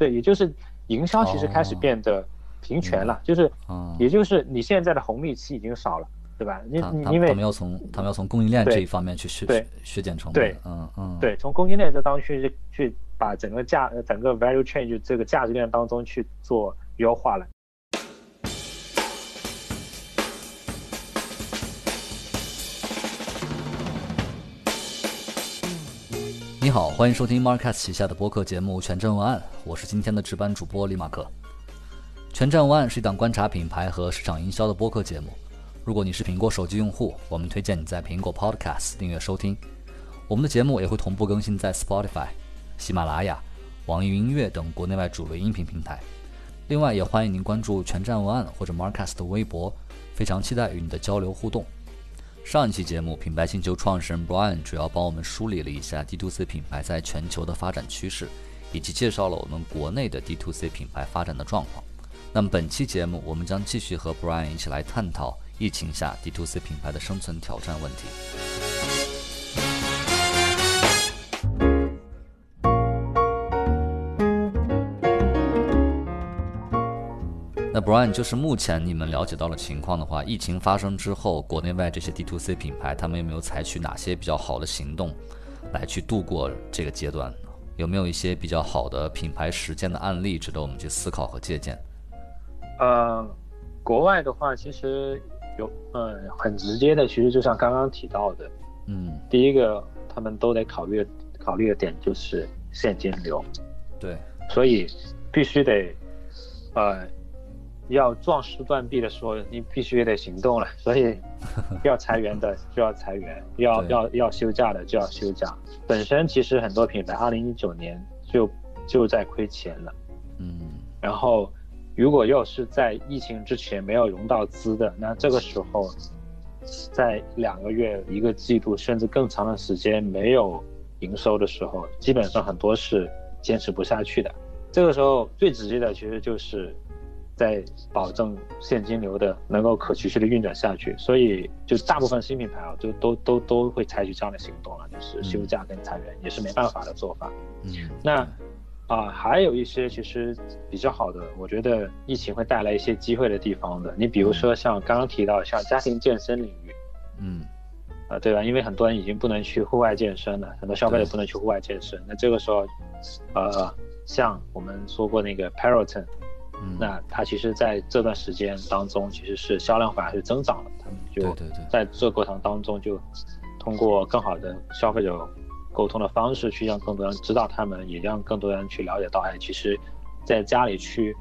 对，也就是营销其实开始变得平权了，就是，也就是你现在的红利期已经少了，对吧？因因为他们要从他们要从供应链这一方面去削削减成本，对，嗯嗯，对，从供应链这当中去去把整个价整个 value chain 就这个价值链当中去做优化了。你好，欢迎收听 Marcus 旗下的播客节目《全站文案》，我是今天的值班主播李马克。《全站文案》是一档观察品牌和市场营销的播客节目。如果你是苹果手机用户，我们推荐你在苹果 Podcast 订阅收听。我们的节目也会同步更新在 Spotify、喜马拉雅、网易云音乐等国内外主流音频平台。另外，也欢迎您关注《全站文案》或者 Marcus 的微博，非常期待与你的交流互动。上一期节目，品牌星球创始人 Brian 主要帮我们梳理了一下 D2C 品牌在全球的发展趋势，以及介绍了我们国内的 D2C 品牌发展的状况。那么本期节目，我们将继续和 Brian 一起来探讨疫情下 D2C 品牌的生存挑战问题。Brian，就是目前你们了解到的情况的话，疫情发生之后，国内外这些 D to C 品牌，他们有没有采取哪些比较好的行动，来去度过这个阶段？有没有一些比较好的品牌实践的案例，值得我们去思考和借鉴？呃，国外的话，其实有，嗯，很直接的，其实就像刚刚提到的，嗯，第一个他们都得考虑考虑的点就是现金流，对，所以必须得，呃。要壮士断臂的时候，你必须也得行动了。所以，要裁员的就要裁员，要要要休假的就要休假。本身其实很多品牌，二零一九年就就在亏钱了。嗯。然后，如果又是在疫情之前没有融到资的，那这个时候，在两个月、一个季度甚至更长的时间没有营收的时候，基本上很多是坚持不下去的。这个时候最直接的其实就是。在保证现金流的能够可持续的运转下去，所以就大部分新品牌啊，就都都都会采取这样的行动了，就是休假跟裁员，也是没办法的做法。嗯，那啊，还有一些其实比较好的，我觉得疫情会带来一些机会的地方的。你比如说像刚刚提到像家庭健身领域，嗯，啊对吧？因为很多人已经不能去户外健身了，很多消费者不能去户外健身，那这个时候，呃，像我们说过那个 Peloton。那它其实在这段时间当中，其实是销量反而是增长了。他们就在这过程当中，就通过更好的消费者沟通的方式，去让更多人知道他们，也让更多人去了解到，哎，其实在家里去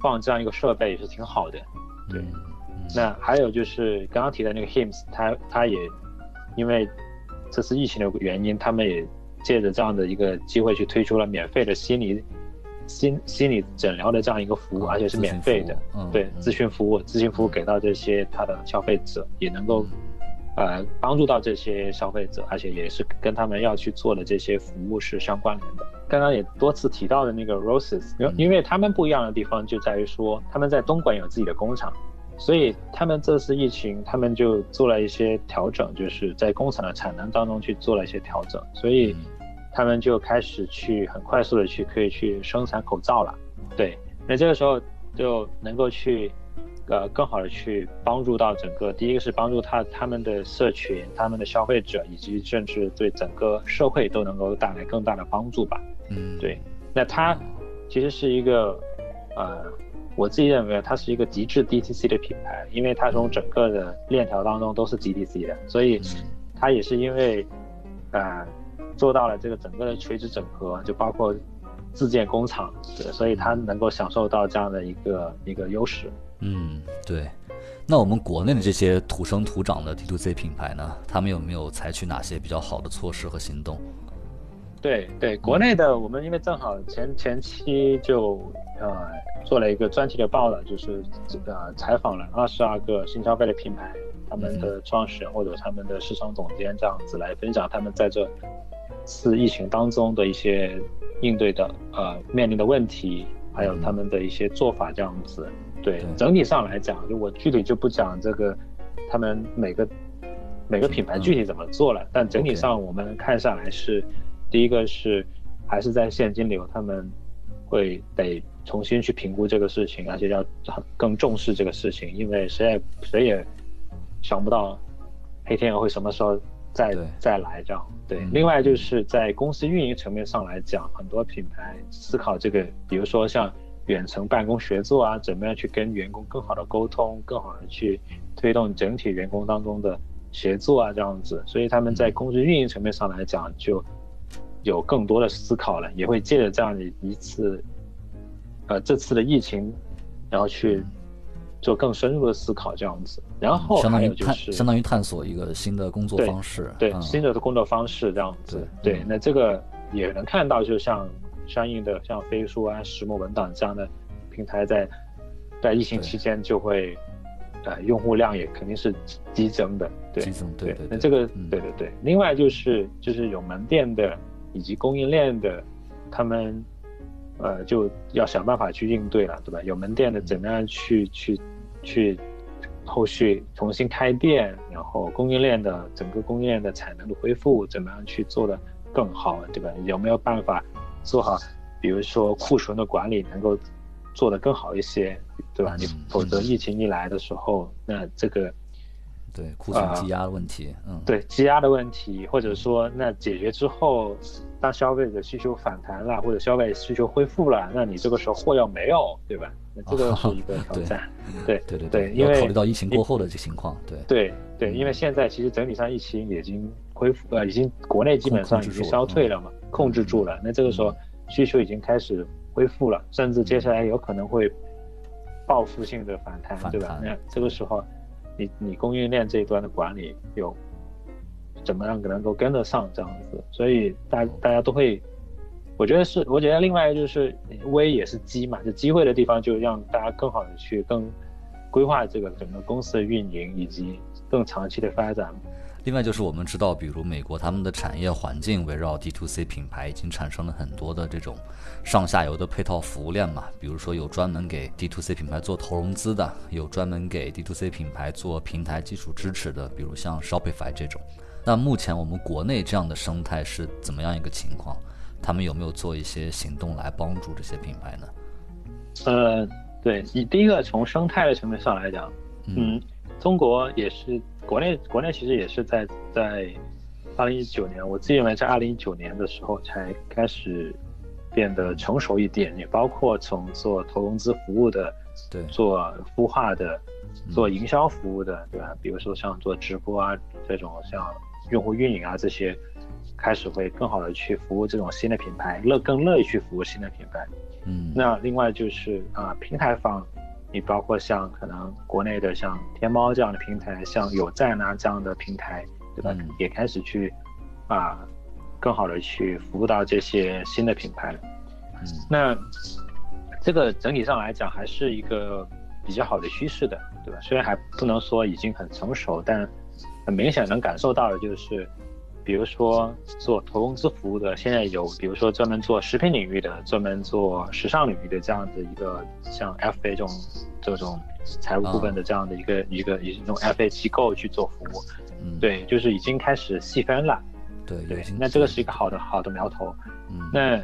放这样一个设备也是挺好的。对。那还有就是刚刚提的那个 Hims，它它也因为这次疫情的原因，他们也借着这样的一个机会去推出了免费的心理。心心理诊疗的这样一个服务，而且是免费的，对咨询服务，咨询服务给到这些他的消费者，也能够，呃，帮助到这些消费者，而且也是跟他们要去做的这些服务是相关联的。刚刚也多次提到的那个 Roses，因因为他们不一样的地方就在于说，他们在东莞有自己的工厂，所以他们这次疫情，他们就做了一些调整，就是在工厂的产能当中去做了一些调整，所以。他们就开始去很快速的去可以去生产口罩了，对，那这个时候就能够去，呃，更好的去帮助到整个，第一个是帮助他他们的社群、他们的消费者，以及甚至对整个社会都能够带来更大的帮助吧。嗯，对，那它其实是一个，呃，我自己认为它是一个极致 DTC 的品牌，因为它从整个的链条当中都是 DTC 的，所以它也是因为，呃。做到了这个整个的垂直整合，就包括自建工厂，对，所以它能够享受到这样的一个一个优势。嗯，对。那我们国内的这些土生土长的 D2C 品牌呢，他们有没有采取哪些比较好的措施和行动？对对，国内的我们因为正好前前期就呃做了一个专题的报道，就是这个采访了二十二个新消费的品牌，他们的创始人或者他们的市场总监这样子来分享他们在这。次疫情当中的一些应对的呃面临的问题，还有他们的一些做法这样子。对，整体上来讲，就我具体就不讲这个他们每个每个品牌具体怎么做了，但整体上我们看下来是，第一个是还是在现金流，他们会得重新去评估这个事情，而且要更重视这个事情，因为谁也谁也想不到黑天鹅会什么时候再再来这样。对，另外就是在公司运营层面上来讲，很多品牌思考这个，比如说像远程办公协作啊，怎么样去跟员工更好的沟通，更好的去推动整体员工当中的协作啊，这样子。所以他们在公司运营层面上来讲，就有更多的思考了，也会借着这样的一次，呃，这次的疫情，然后去。做更深入的思考，这样子，然后还有就是相当于探索一个新的工作方式，对新的工作方式这样子，对，那这个也能看到，就像相应的像飞书啊、石墨文档这样的平台，在在疫情期间就会，呃，用户量也肯定是激增的，对，激增，对对。那这个，对对对。另外就是就是有门店的以及供应链的，他们呃就要想办法去应对了，对吧？有门店的怎么样去去。去后续重新开店，然后供应链的整个供应链的产能的恢复，怎么样去做的更好，对吧？有没有办法做好？比如说库存的管理能够做得更好一些，对吧？你否则疫情一来的时候，那这个对库存积压的问题，嗯，对积压的问题，或者说那解决之后。当消费者需求反弹了，或者消费需求恢复了，那你这个时候货要没有，对吧？那这个是一个挑战。对对对对，因为考虑到疫情过后的这情况，对对对，因为现在其实整体上疫情已经恢复，呃，已经国内基本上已经消退了嘛，控制住了。那这个时候需求已经开始恢复了，甚至接下来有可能会报复性的反弹，对吧？那这个时候，你你供应链这一端的管理有。怎么样能够跟得上这样子？所以大大家都会，我觉得是，我觉得另外一个就是危也是机嘛，就机会的地方就让大家更好的去更规划这个整个公司的运营以及更长期的发展。另外就是我们知道，比如美国他们的产业环境围绕 D to C 品牌已经产生了很多的这种上下游的配套服务链嘛，比如说有专门给 D to C 品牌做投融资的，有专门给 D to C 品牌做平台基础支持的，比如像 Shopify 这种。那目前我们国内这样的生态是怎么样一个情况？他们有没有做一些行动来帮助这些品牌呢？呃，对你第一个从生态的层面上来讲，嗯，中国也是国内国内其实也是在在二零一九年，我自己认为在二零一九年的时候才开始变得成熟一点，也包括从做投融资服务的，对，做孵化的，做营销服务的，对吧？比如说像做直播啊这种像。用户运营啊，这些开始会更好的去服务这种新的品牌，乐更乐意去服务新的品牌。嗯，那另外就是啊，平台方，你包括像可能国内的像天猫这样的平台，像有赞啊这样的平台，对吧？也开始去啊，更好的去服务到这些新的品牌。嗯，那这个整体上来讲还是一个比较好的趋势的，对吧？虽然还不能说已经很成熟，但很明显能感受到的就是，比如说做投融资服务的，现在有比如说专门做食品领域的，专门做时尚领域的这样的一个像 FA 这种这种财务部分的这样的一个一个一种 FA 机构去做服务，嗯，对，就是已经开始细分了，对对，那这个是一个好的好的苗头，嗯，那。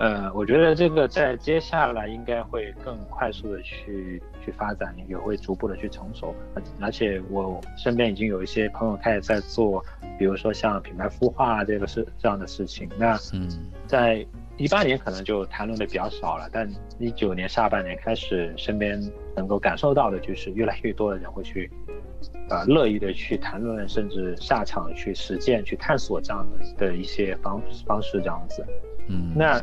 呃，我觉得这个在接下来应该会更快速的去去发展，也会逐步的去成熟。而而且我身边已经有一些朋友开始在做，比如说像品牌孵化这个事这样的事情。那嗯，在一八年可能就谈论的比较少了，但一九年下半年开始，身边能够感受到的就是越来越多的人会去，呃，乐意的去谈论，甚至下场去实践、去探索这样的的一些方方式这样子。嗯，那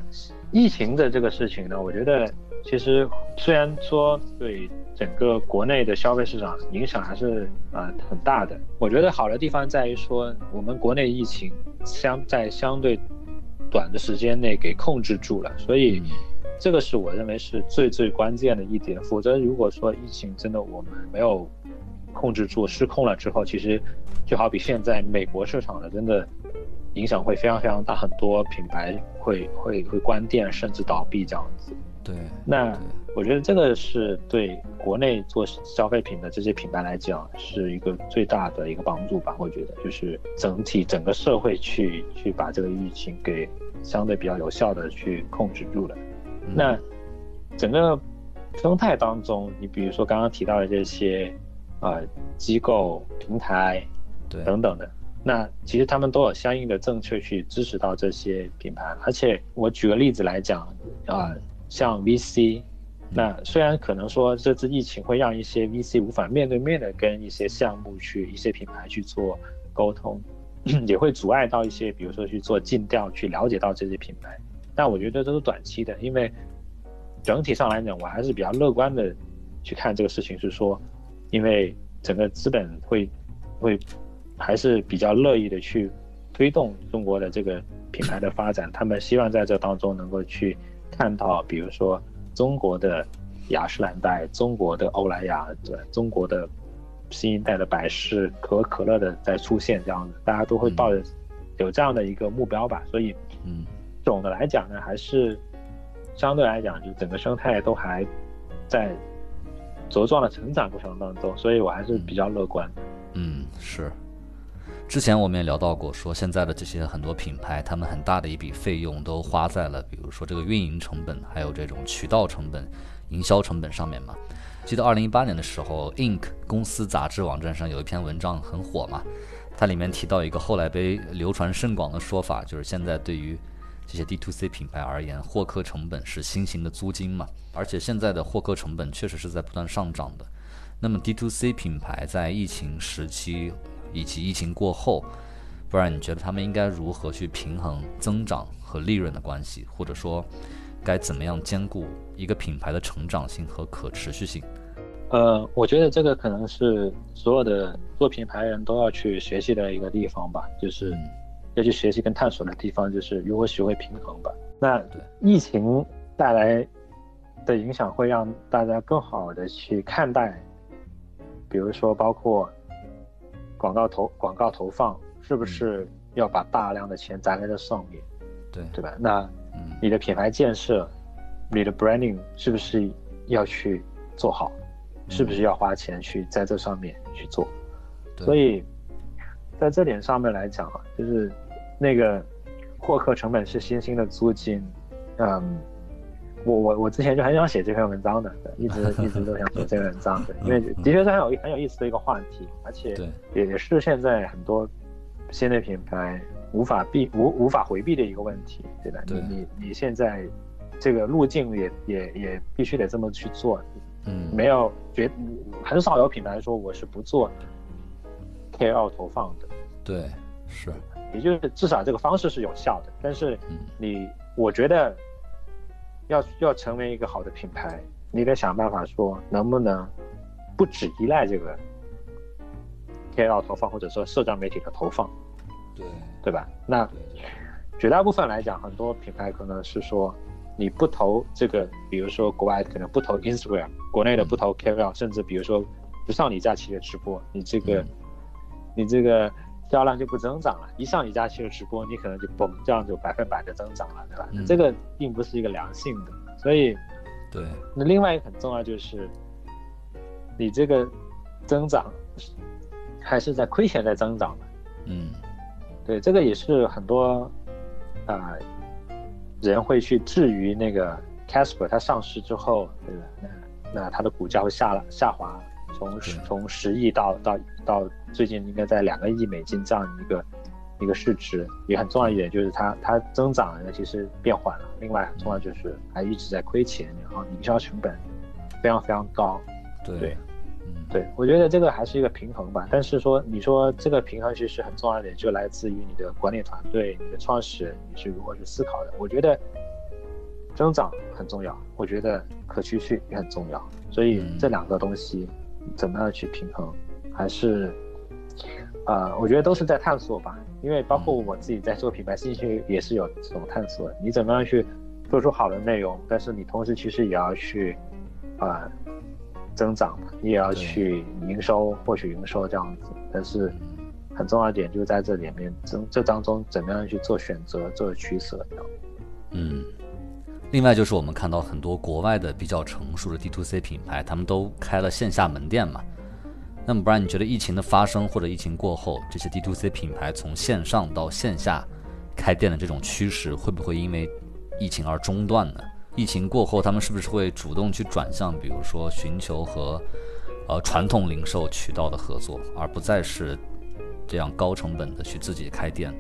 疫情的这个事情呢，我觉得其实虽然说对整个国内的消费市场影响还是呃很大的，我觉得好的地方在于说我们国内疫情相在相对短的时间内给控制住了，所以这个是我认为是最最关键的一点。否则如果说疫情真的我们没有控制住、失控了之后，其实就好比现在美国市场的真的。影响会非常非常大，很多品牌会会会关店甚至倒闭这样子。对，那我觉得这个是对国内做消费品的这些品牌来讲是一个最大的一个帮助吧。我觉得就是整体整个社会去去把这个疫情给相对比较有效的去控制住了。那整个生态当中，你比如说刚刚提到的这些呃机构、平台，对等等的，那其实他们都有相应的政策去支持到这些品牌。而且我举个例子来讲啊，像 VC，那虽然可能说这次疫情会让一些 VC 无法面对面的跟一些项目去、一些品牌去做沟通，也会阻碍到一些，比如说去做尽调、去了解到这些品牌。但我觉得这是短期的，因为整体上来讲，我还是比较乐观的去看这个事情，是说，因为整个资本会会还是比较乐意的去推动中国的这个品牌的发展，他们希望在这当中能够去看到，比如说中国的雅诗兰黛、中国的欧莱雅、对中国的新一代的百事、可口可乐的在出现，这样子，大家都会抱着有这样的一个目标吧，所以，嗯。总的来讲呢，还是相对来讲，就整个生态都还在茁壮的成长过程当中，所以我还是比较乐观。嗯，是。之前我们也聊到过，说现在的这些很多品牌，他们很大的一笔费用都花在了，比如说这个运营成本，还有这种渠道成本、营销成本上面嘛。记得二零一八年的时候，Ink 公司杂志网站上有一篇文章很火嘛，它里面提到一个后来被流传甚广的说法，就是现在对于这些 D to C 品牌而言，获客成本是新型的租金嘛？而且现在的获客成本确实是在不断上涨的。那么 D to C 品牌在疫情时期以及疫情过后，不然你觉得他们应该如何去平衡增长和利润的关系？或者说，该怎么样兼顾一个品牌的成长性和可持续性？呃，我觉得这个可能是所有的做品牌人都要去学习的一个地方吧，就是。要去学习跟探索的地方，就是如何学会平衡吧。那疫情带来的影响会让大家更好的去看待，比如说包括广告投广告投放，是不是要把大量的钱砸在这上面？对对吧？那你的品牌建设，你的 branding 是不是要去做好？是不是要花钱去在这上面去做？所以在这点上面来讲啊，就是。那个获客成本是新兴的租金，嗯，我我我之前就很想写这篇文章的，对一直 一直都想写这篇文章，对，因为的确是很有很有意思的一个话题，而且也是现在很多新的品牌无法避无无法回避的一个问题，对吧？你你你现在这个路径也也也必须得这么去做，嗯，没有绝很少有品牌说我是不做 KOL 投放的，对，是。也就是至少这个方式是有效的，但是你，我觉得要要成为一个好的品牌，你得想办法说能不能不只依赖这个 KOL 投放或者说社交媒体的投放，对对吧？那绝大部分来讲，很多品牌可能是说你不投这个，比如说国外可能不投 Instagram，国内的不投 KOL，甚至比如说不上你假期的直播，你这个你这个。销量就不增长了，一上李佳琦的直播，你可能就嘣，这样就百分百的增长了，对吧？这个并不是一个良性的，所以，对。那另外一个很重要就是，你这个增长还是在亏钱在增长的，嗯，对，这个也是很多啊人会去质疑那个 Casper 它上市之后，对吧？那那它的股价会下了下滑。从从十亿到到到最近应该在两个亿美金这样一个一个市值，也很重要一点就是它它增长呢其实变缓了。另外很重要就是还一直在亏钱，然后营销成本非常非常高。对，嗯，对我觉得这个还是一个平衡吧。但是说你说这个平衡其实很重要一点，就来自于你的管理团队、你的创始人你是如何去思考的。我觉得增长很重要，我觉得可持续也很重要，所以这两个东西。怎么样去平衡，还是，呃，我觉得都是在探索吧。因为包括我自己在做品牌信息也是有这种探索。你怎么样去做出好的内容，但是你同时其实也要去，啊，增长，你也要去营收，获取营收这样子。但是很重要一点就是在这里面，这这当中怎么样去做选择、做取舍这样。嗯。另外就是我们看到很多国外的比较成熟的 D to C 品牌，他们都开了线下门店嘛。那么不然你觉得疫情的发生或者疫情过后，这些 D to C 品牌从线上到线下开店的这种趋势，会不会因为疫情而中断呢？疫情过后，他们是不是会主动去转向，比如说寻求和呃传统零售渠道的合作，而不再是这样高成本的去自己开店？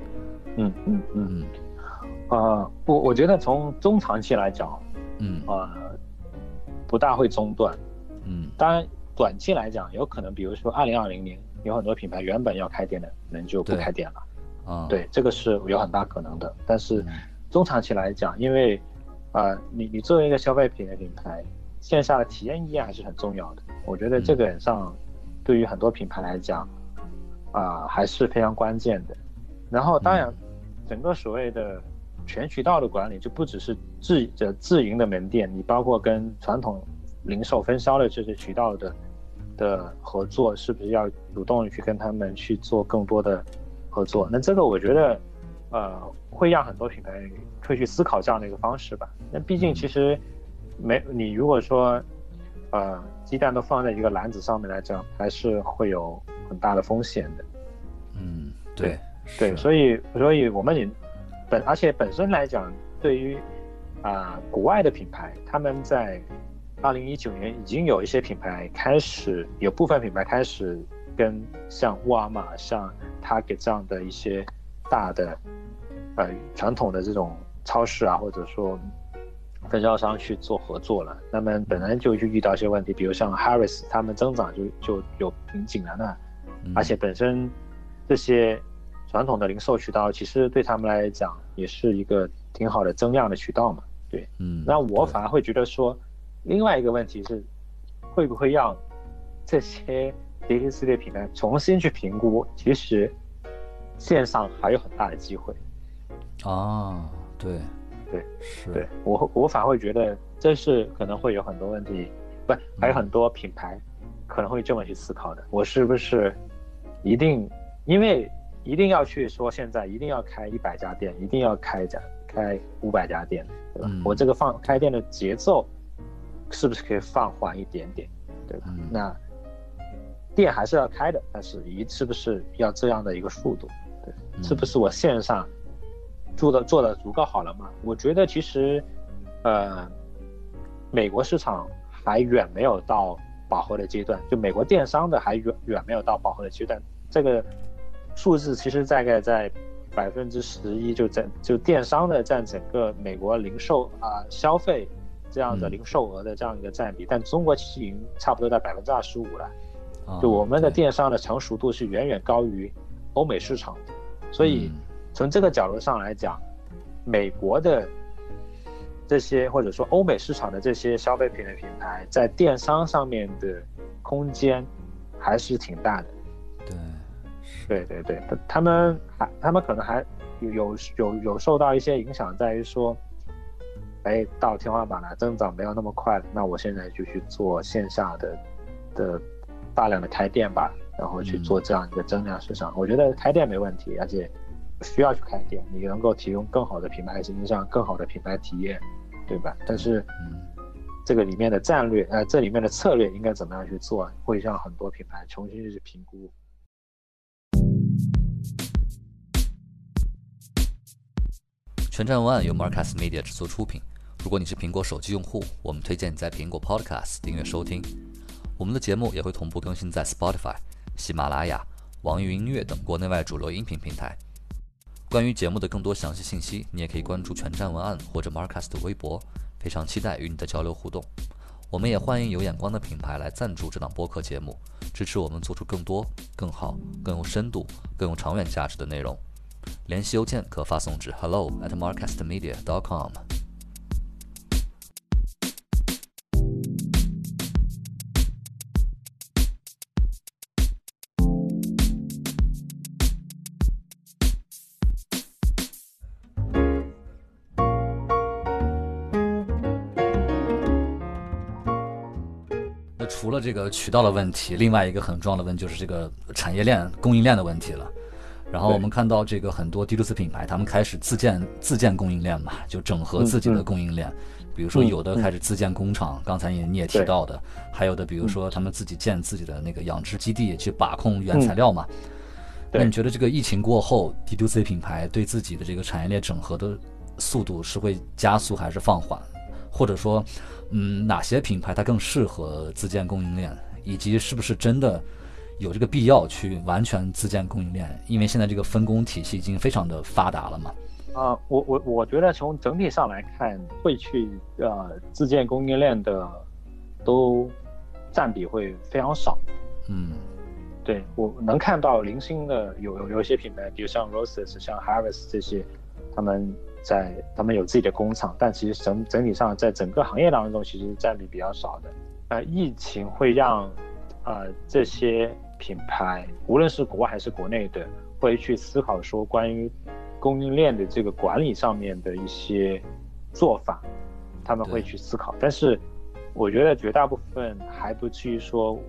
嗯嗯嗯嗯。呃，我我觉得从中长期来讲，嗯呃，不大会中断。嗯，当然短期来讲，有可能比如说二零二零年有很多品牌原本要开店的人就不开店了。啊，对，这个是有很大可能的。但是中长期来讲，因为啊，你你作为一个消费品的品牌，线下的体验依然还是很重要的。我觉得这个上对于很多品牌来讲啊还是非常关键的。然后当然，整个所谓的全渠道的管理就不只是自的自营的门店，你包括跟传统零售分销的这些渠道的的合作，是不是要主动去跟他们去做更多的合作？那这个我觉得，呃，会让很多品牌会去思考这样的一个方式吧。那毕竟其实没你如果说，呃，鸡蛋都放在一个篮子上面来讲，还是会有很大的风险的。嗯，对对，所以所以我们也。本而且本身来讲，对于啊国外的品牌，他们在二零一九年已经有一些品牌开始，有部分品牌开始跟像沃尔玛、像 Target 这样的一些大的呃传统的这种超市啊，或者说分销商去做合作了。那么本来就就遇到一些问题，比如像 Harris 他们增长就就有瓶颈了呢，而且本身这些。传统的零售渠道其实对他们来讲也是一个挺好的增量的渠道嘛，对，嗯，那我反而会觉得说，另外一个问题是，会不会让这些 D T C 的品牌重新去评估，其实线上还有很大的机会。啊，对，对，是，对我我反而会觉得这是可能会有很多问题，不，还有很多品牌可能会这么去思考的，我是不是一定因为。一定要去说，现在一定要开一百家店，一定要开家开五百家店，对吧？我这个放开店的节奏，是不是可以放缓一点点，对吧？那店还是要开的，但是一是不是要这样的一个速度？对，是不是我线上做的做的足够好了吗？我觉得其实，呃，美国市场还远没有到饱和的阶段，就美国电商的还远远没有到饱和的阶段，这个。数字其实大概在百分之十一，就在就电商的占整个美国零售啊消费这样的零售额的这样一个占比，但中国其实已经差不多在百分之二十五了。就我们的电商的成熟度是远远高于欧美市场的，所以从这个角度上来讲，美国的这些或者说欧美市场的这些消费品的品牌在电商上面的空间还是挺大的。对。对对对，他们还他们可能还有有有有受到一些影响，在于说，哎，到天花板了，增长没有那么快了，那我现在就去做线下的的大量的开店吧，然后去做这样一个增量市场。我觉得开店没问题，而且需要去开店，你能够提供更好的品牌形象、更好的品牌体验，对吧？但是，这个里面的战略，呃，这里面的策略应该怎么样去做，会让很多品牌重新去评估。全站文案由 Marcus Media 制作出品。如果你是苹果手机用户，我们推荐你在苹果 Podcast 订阅收听。我们的节目也会同步更新在 Spotify、喜马拉雅、网易云音乐等国内外主流音频平台。关于节目的更多详细信息，你也可以关注全站文案或者 Marcus 的微博。非常期待与你的交流互动。我们也欢迎有眼光的品牌来赞助这档播客节目，支持我们做出更多、更好、更有深度、更有长远价值的内容。联系邮件可发送至 hello at marketmedia dot com。那除了这个渠道的问题，另外一个很重要的问题就是这个产业链、供应链的问题了。然后我们看到这个很多 D to C 品牌，他们开始自建自建供应链嘛，就整合自己的供应链。比如说有的开始自建工厂，刚才也你也提到的，还有的比如说他们自己建自己的那个养殖基地去把控原材料嘛。那你觉得这个疫情过后，D to C 品牌对自己的这个产业链整合的速度是会加速还是放缓？或者说，嗯，哪些品牌它更适合自建供应链，以及是不是真的有这个必要去完全自建供应链？因为现在这个分工体系已经非常的发达了嘛。啊，我我我觉得从整体上来看，会去呃自建供应链的都占比会非常少。嗯，对我能看到零星的有有有一些品牌，比如像 Roses、像 Harvest 这些，他们在他们有自己的工厂，但其实整整体上在整个行业当中，其实占比比较少的。呃，疫情会让呃这些品牌，无论是国外还是国内的，会去思考说关于。供应链的这个管理上面的一些做法，他们会去思考，但是我觉得绝大部分还不至于说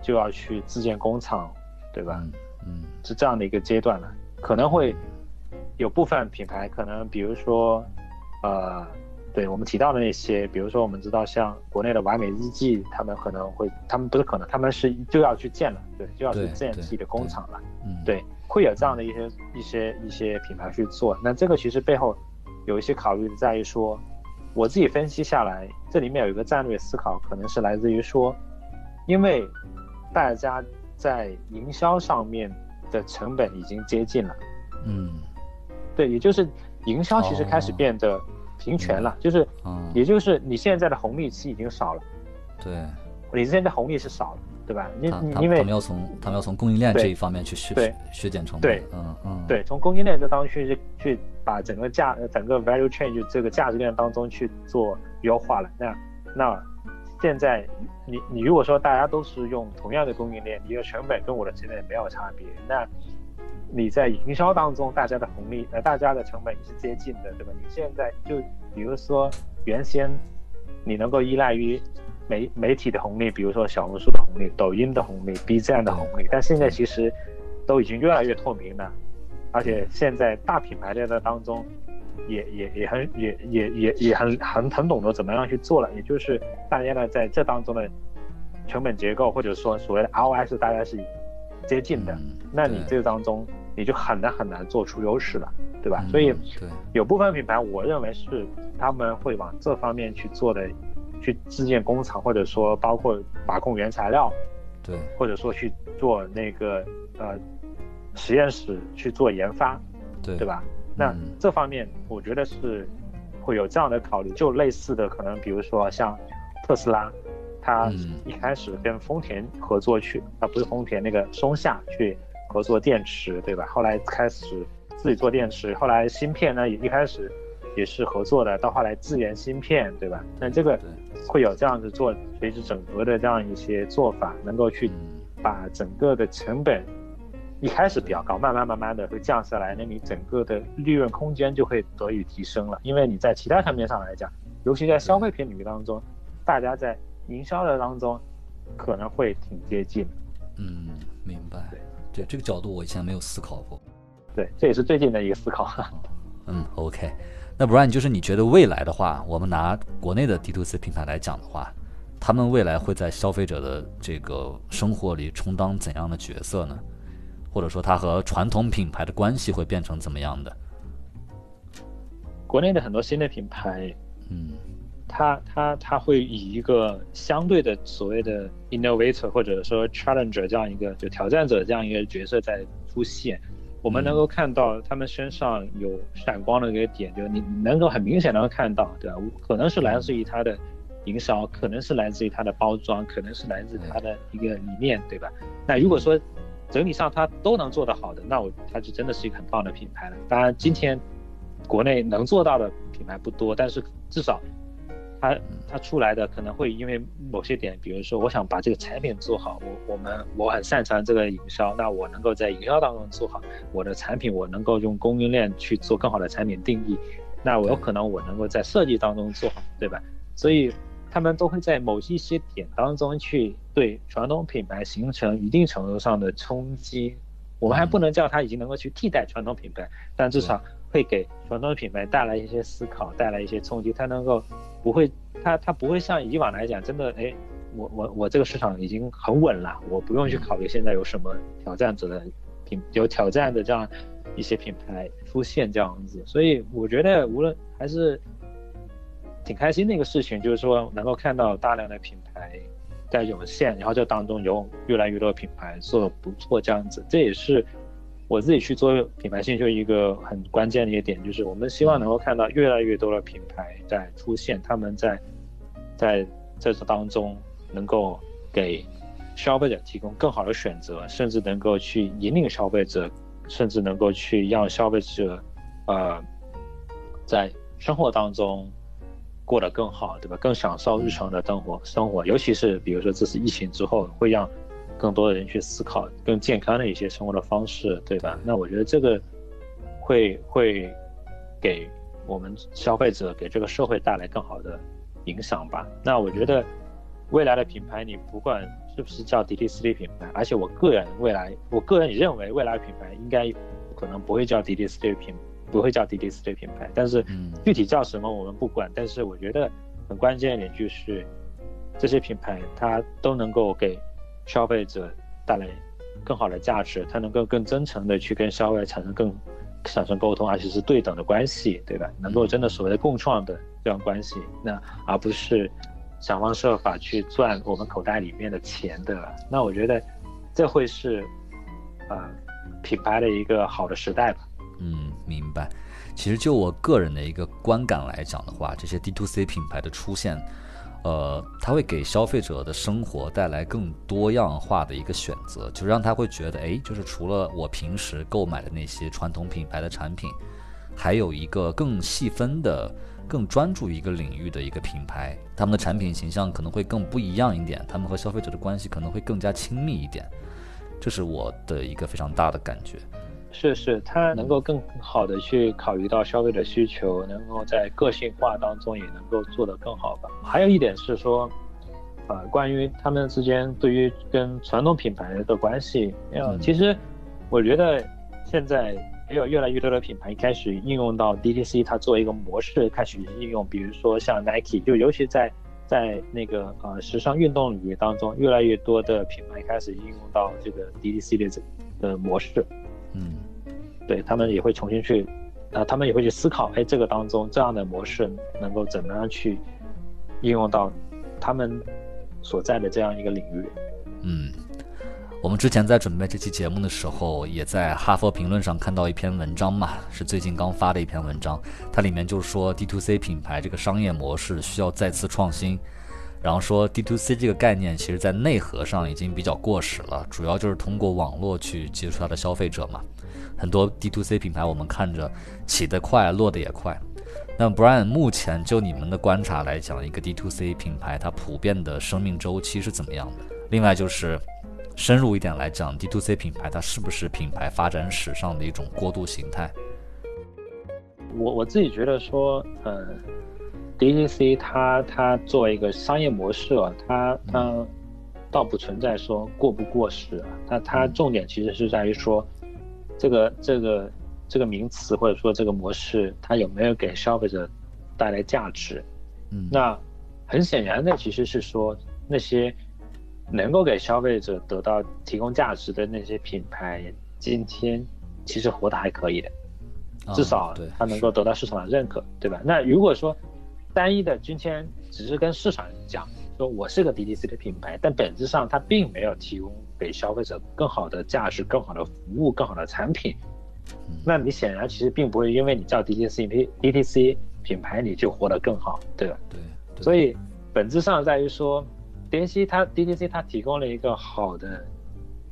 就要去自建工厂，对吧？嗯，是这样的一个阶段了，可能会有部分品牌，可能比如说，呃，对我们提到的那些，比如说我们知道像国内的完美日记，他们可能会，他们不是可能，他们是就要去建了，对，就要去建自己的工厂了，嗯，对。会有这样的一些一些一些品牌去做，那这个其实背后有一些考虑在于说，我自己分析下来，这里面有一个战略思考，可能是来自于说，因为大家在营销上面的成本已经接近了，嗯，对，也就是营销其实开始变得平权了，就是，嗯也就是你现在的红利期已经少了，对，你现在红利是少了。对吧？因因为他们要从他们要从供应链这一方面去削削减成本。对，嗯嗯，对，从供应链这当中去去把整个价整个 value chain 就这个价值链当中去做优化了。那那现在你你如果说大家都是用同样的供应链，你的成本跟我的成本没有差别，那你在营销当中大家的红利呃大家的成本也是接近的，对吧？你现在就比如说原先你能够依赖于。媒媒体的红利，比如说小红书的红利、抖音的红利、B 站的红利，但现在其实都已经越来越透明了，而且现在大品牌在这当中也也也很也也也也很很很懂得怎么样去做了，也就是大家呢在这当中的成本结构或者说所谓的 ROI 大家是接近的，那你这当中你就很难很难做出优势了，对吧？所以有部分品牌我认为是他们会往这方面去做的。去自建工厂，或者说包括把控原材料，对，或者说去做那个呃实验室去做研发，对，对吧？那这方面我觉得是会有这样的考虑，就类似的可能，比如说像特斯拉，它一开始跟丰田合作去，啊不是丰田那个松下去合作电池，对吧？后来开始自己做电池，后来芯片呢也一开始。也是合作的，到后来自研芯片，对吧？那这个会有这样子做垂直整合的这样一些做法，能够去把整个的成本一开始比较高，慢慢慢慢的会降下来，那你整个的利润空间就会得以提升了。因为你在其他层面上来讲，尤其在消费品领域当中，大家在营销的当中可能会挺接近。嗯，明白。对，对这个角度我以前没有思考过。对，这也是最近的一个思考。嗯，OK。那不然就是你觉得未来的话，我们拿国内的 D to C 品牌来讲的话，他们未来会在消费者的这个生活里充当怎样的角色呢？或者说，它和传统品牌的关系会变成怎么样的？国内的很多新的品牌，嗯，它它它会以一个相对的所谓的 innovator 或者说 challenger 这样一个就挑战者这样一个角色在出现。我们能够看到他们身上有闪光的一个点，就是你能够很明显能够看到，对吧？可能是来自于它的营销，可能是来自于它的包装，可能是来自它的一个理念，对吧？那如果说整体上它都能做得好的，那我它就真的是一个很棒的品牌了。当然，今天国内能做到的品牌不多，但是至少。它它出来的可能会因为某些点，比如说我想把这个产品做好，我我们我很擅长这个营销，那我能够在营销当中做好我的产品，我能够用供应链去做更好的产品定义，那我有可能我能够在设计当中做好，对吧？所以他们都会在某一些点当中去对传统品牌形成一定程度上的冲击。我们还不能叫它已经能够去替代传统品牌，但至少会给传统品牌带来一些思考，带来一些冲击，它能够。不会，它它不会像以往来讲，真的，哎，我我我这个市场已经很稳了，我不用去考虑现在有什么挑战者的品有挑战的这样一些品牌出现这样子，所以我觉得无论还是挺开心的一个事情，就是说能够看到大量的品牌在涌现，然后这当中有越来越多品牌做的不错，这样子，这也是我自己去做品牌性，就一个很关键的一个点，就是我们希望能够看到越来越多的品牌在出现，他们在在这当中能够给消费者提供更好的选择，甚至能够去引领消费者，甚至能够去让消费者，呃，在生活当中。过得更好，对吧？更享受日常的生活，生活，尤其是比如说这次疫情之后，会让更多的人去思考更健康的一些生活的方式，对吧？那我觉得这个会会给我们消费者，给这个社会带来更好的影响吧。那我觉得未来的品牌，你不管是不是叫 DTC 品牌，而且我个人未来，我个人也认为未来品牌应该可能不会叫 DTC 品。不会叫滴滴 C 品牌，但是具体叫什么我们不管。但是我觉得很关键一点就是，这些品牌它都能够给消费者带来更好的价值，它能够更真诚的去跟消费者产生更产生沟通，而且是对等的关系，对吧？能够真的所谓的共创的这样关系，那而不是想方设法去赚我们口袋里面的钱对吧。那我觉得这会是呃品牌的一个好的时代吧。嗯，明白。其实就我个人的一个观感来讲的话，这些 D to C 品牌的出现，呃，它会给消费者的生活带来更多样化的一个选择，就让他会觉得，哎，就是除了我平时购买的那些传统品牌的产品，还有一个更细分的、更专注一个领域的一个品牌，他们的产品形象可能会更不一样一点，他们和消费者的关系可能会更加亲密一点，这是我的一个非常大的感觉。是是，它能够更好的去考虑到消费者需求，能够在个性化当中也能够做得更好吧。还有一点是说，呃，关于他们之间对于跟传统品牌的关系，嗯，其实我觉得现在也有越来越多的品牌开始应用到 DTC，它作为一个模式开始应用，比如说像 Nike，就尤其在在那个呃时尚运动领域当中，越来越多的品牌开始应用到这个 DTC 的这的模式，嗯。对他们也会重新去，啊，他们也会去思考，哎，这个当中这样的模式能够怎么样去应用到他们所在的这样一个领域？嗯，我们之前在准备这期节目的时候，也在哈佛评论上看到一篇文章嘛，是最近刚发的一篇文章，它里面就说 D to C 品牌这个商业模式需要再次创新，然后说 D to C 这个概念其实在内核上已经比较过时了，主要就是通过网络去接触它的消费者嘛。很多 D to C 品牌，我们看着起得快，落得也快。那 Brian，目前就你们的观察来讲，一个 D to C 品牌它普遍的生命周期是怎么样的？另外就是深入一点来讲，D to C 品牌它是不是品牌发展史上的一种过渡形态？我我自己觉得说，呃，D to C 它它作为一个商业模式啊，它它倒不存在说过不过时啊，它它重点其实是在于说。这个这个这个名词或者说这个模式，它有没有给消费者带来价值？嗯，那很显然的其实是说那些能够给消费者得到提供价值的那些品牌，今天其实活得还可以的，至少它能够得到市场的认可，对吧？那如果说单一的今天只是跟市场讲说我是个 DTC 的品牌，但本质上它并没有提供。给消费者更好的价值、更好的服务、更好的产品，那你显然其实并不会因为你叫 DTC DTC 品牌你就活得更好，对吧？对。所以本质上在于说，DTC 它 DTC 它提供了一个好的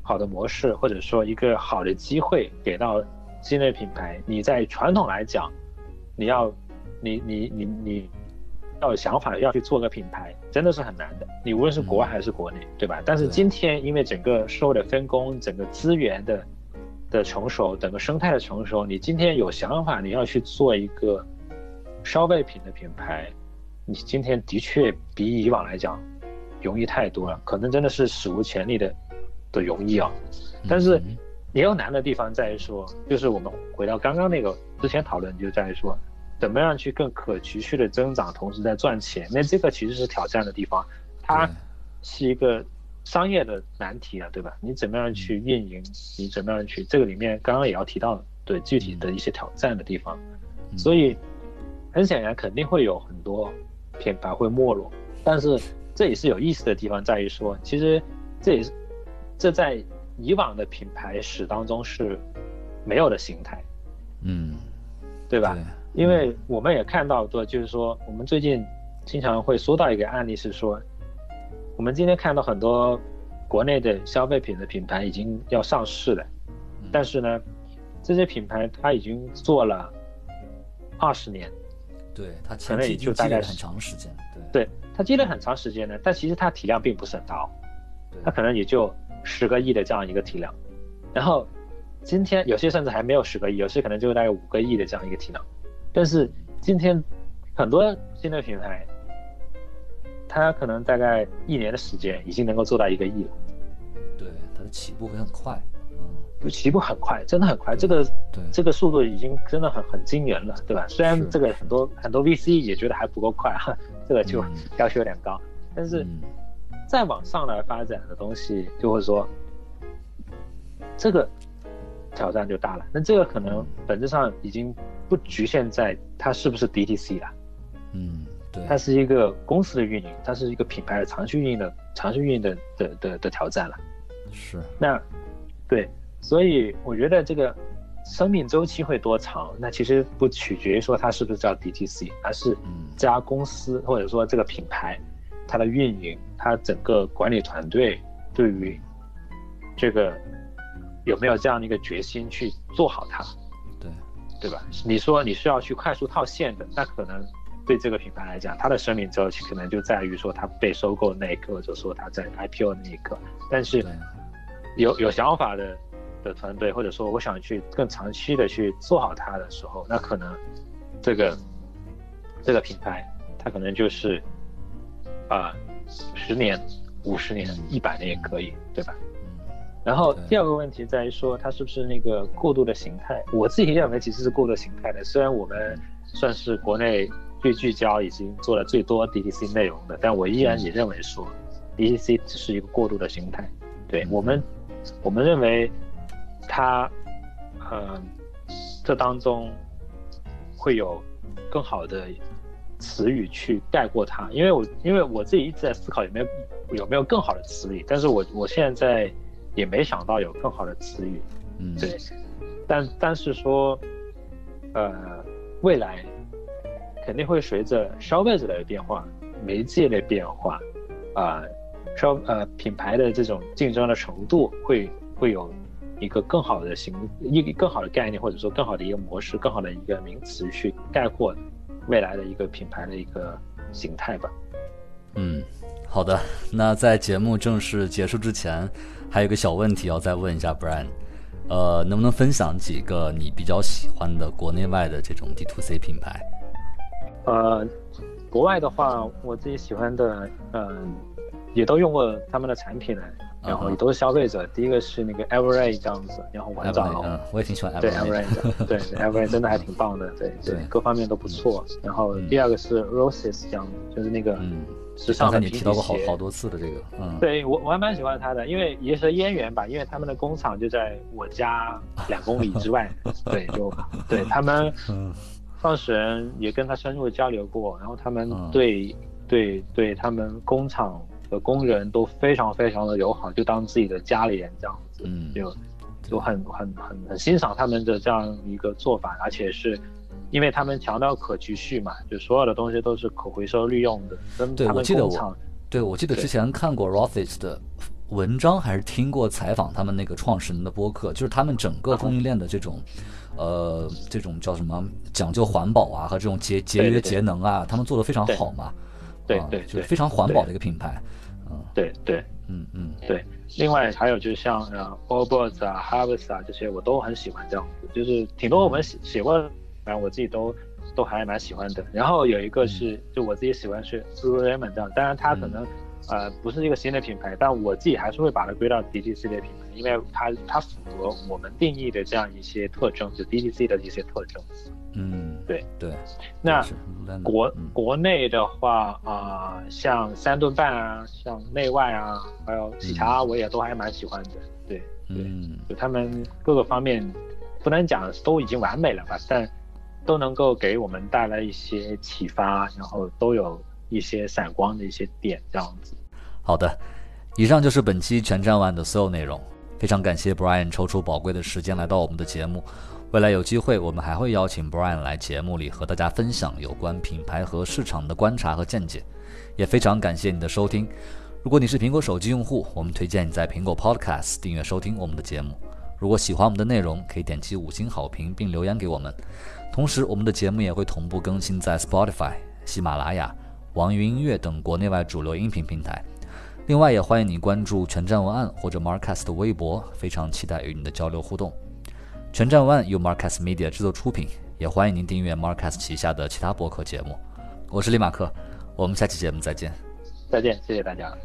好的模式，或者说一个好的机会给到新的品牌。你在传统来讲，你要你你你你。要有想法要去做个品牌，真的是很难的。你无论是国外还是国内，对吧？但是今天因为整个社会的分工、整个资源的的成熟、整个生态的成熟，你今天有想法，你要去做一个消费品的品牌，你今天的确比以往来讲容易太多了，可能真的是史无前例的的容易啊。但是也有难的地方在于说，就是我们回到刚刚那个之前讨论，就在于说。怎么样去更可持续的增长，同时在赚钱？那这个其实是挑战的地方，它是一个商业的难题啊，对吧？你怎么样去运营？你怎么样去？这个里面刚刚也要提到对具体的一些挑战的地方，所以很显然肯定会有很多品牌会没落。但是这也是有意思的地方，在于说，其实这也是这在以往的品牌史当中是没有的形态，嗯，对吧？因为我们也看到过，就是说，我们最近经常会说到一个案例，是说，我们今天看到很多国内的消费品的品牌已经要上市了，但是呢，这些品牌它已经做了二十年，对，它可能也就大概很长时间，对，对，它积累很长时间呢，但其实它体量并不是很大，它可能也就十个亿的这样一个体量，然后今天有些甚至还没有十个亿，有些可能就大概五个亿的这样一个体量。但是今天很多新的品牌，它可能大概一年的时间已经能够做到一个亿了。对，它的起步会很快，嗯，起步很快，真的很快。这个对这个速度已经真的很很惊人了，对吧？虽然这个很多很多 VC 也觉得还不够快哈，这个就要求有点高。但是再往上来发展的东西，就会说这个挑战就大了。那这个可能本质上已经。不局限在它是不是 DTC 了，嗯，对，它是一个公司的运营，它是一个品牌的长期运营的长期运营的的的的挑战了，是，那，对，所以我觉得这个生命周期会多长，那其实不取决于说它是不是叫 DTC，而是这家公司或者说这个品牌，它的运营，它整个管理团队对于这个有没有这样的一个决心去做好它。对对吧？你说你是要去快速套现的，那可能对这个品牌来讲，它的生命周期可能就在于说它被收购那一刻，或者说它在 IPO 那一刻。但是有有想法的的团队，或者说我想去更长期的去做好它的时候，那可能这个这个品牌它可能就是啊十年、五十年、一百年也可以，对吧？然后第二个问题在于说，它是不是那个过渡的形态？我自己认为其实是过渡形态的。虽然我们算是国内最聚焦、已经做了最多 DTC 内容的，但我依然也认为说，DTC 只是一个过渡的形态。对我们，我们认为它，嗯，这当中会有更好的词语去概括它。因为我因为我自己一直在思考有没有有没有更好的词语，但是我我现在在。也没想到有更好的词语，嗯，对，但但是说，呃，未来肯定会随着消费者的变化、媒介的变化，啊，消呃品牌的这种竞争的程度会会有一个更好的形一个更好的概念，或者说更好的一个模式、更好的一个名词去概括未来的一个品牌的一个形态吧。嗯，好的，那在节目正式结束之前。还有个小问题要再问一下，Brian，呃，能不能分享几个你比较喜欢的国内外的这种 D to C 品牌？呃，国外的话，我自己喜欢的，嗯，也都用过他们的产品呢，然后也都是消费者。第一个是那个 Every 这样子，然后玩转龙，嗯，我也挺喜欢 Every，对 Every，对 Every 真的还挺棒的，对对，各方面都不错。然后第二个是 Roses 这样子，就是那个。时尚的你提到过好好多次的这个，嗯，对我我还蛮喜欢他的，因为也是渊源吧，因为他们的工厂就在我家两公里之外，对，就对他们 创始人也跟他深入交流过，然后他们对对对他们工厂的工人都非常非常的友好，就当自己的家里人这样子，嗯，就就很很很很欣赏他们的这样一个做法，而且是。因为他们强调可持续嘛，就所有的东西都是可回收利用的。对，我记得我，对我记得之前看过 Rothes 的文章，还是听过采访他们那个创始人的播客，就是他们整个供应链的这种，呃，这种叫什么讲究环保啊和这种节节约节能啊，他们做的非常好嘛。对对，就是非常环保的一个品牌。嗯，对对，嗯嗯对。另外还有就是像呃 Allbirds 啊、Harvest 啊这些，我都很喜欢这样子，就是挺多我们写写过。反正我自己都都还蛮喜欢的。然后有一个是，就我自己喜欢是 Lululemon 这样，当然它可能呃不是一个新的品牌，但我自己还是会把它归到 DTC 的品牌，因为它它符合我们定义的这样一些特征，就 DTC 的一些特征。嗯，对对。那国国内的话啊，像三顿半啊，像内外啊，还有喜茶，我也都还蛮喜欢的。对对，就他们各个方面不能讲都已经完美了吧，但。都能够给我们带来一些启发，然后都有一些闪光的一些点，这样子。好的，以上就是本期全站完的所有内容。非常感谢 Brian 抽出宝贵的时间来到我们的节目。未来有机会，我们还会邀请 Brian 来节目里和大家分享有关品牌和市场的观察和见解。也非常感谢你的收听。如果你是苹果手机用户，我们推荐你在苹果 Podcast 订阅收听我们的节目。如果喜欢我们的内容，可以点击五星好评并留言给我们。同时，我们的节目也会同步更新在 Spotify、喜马拉雅、网易云音乐等国内外主流音频平台。另外，也欢迎你关注全站文案或者 Marcus 的微博，非常期待与你的交流互动。全站文案由 Marcus Media 制作出品，也欢迎您订阅 Marcus 旗下的其他播客节目。我是李马克，我们下期节目再见。再见，谢谢大家。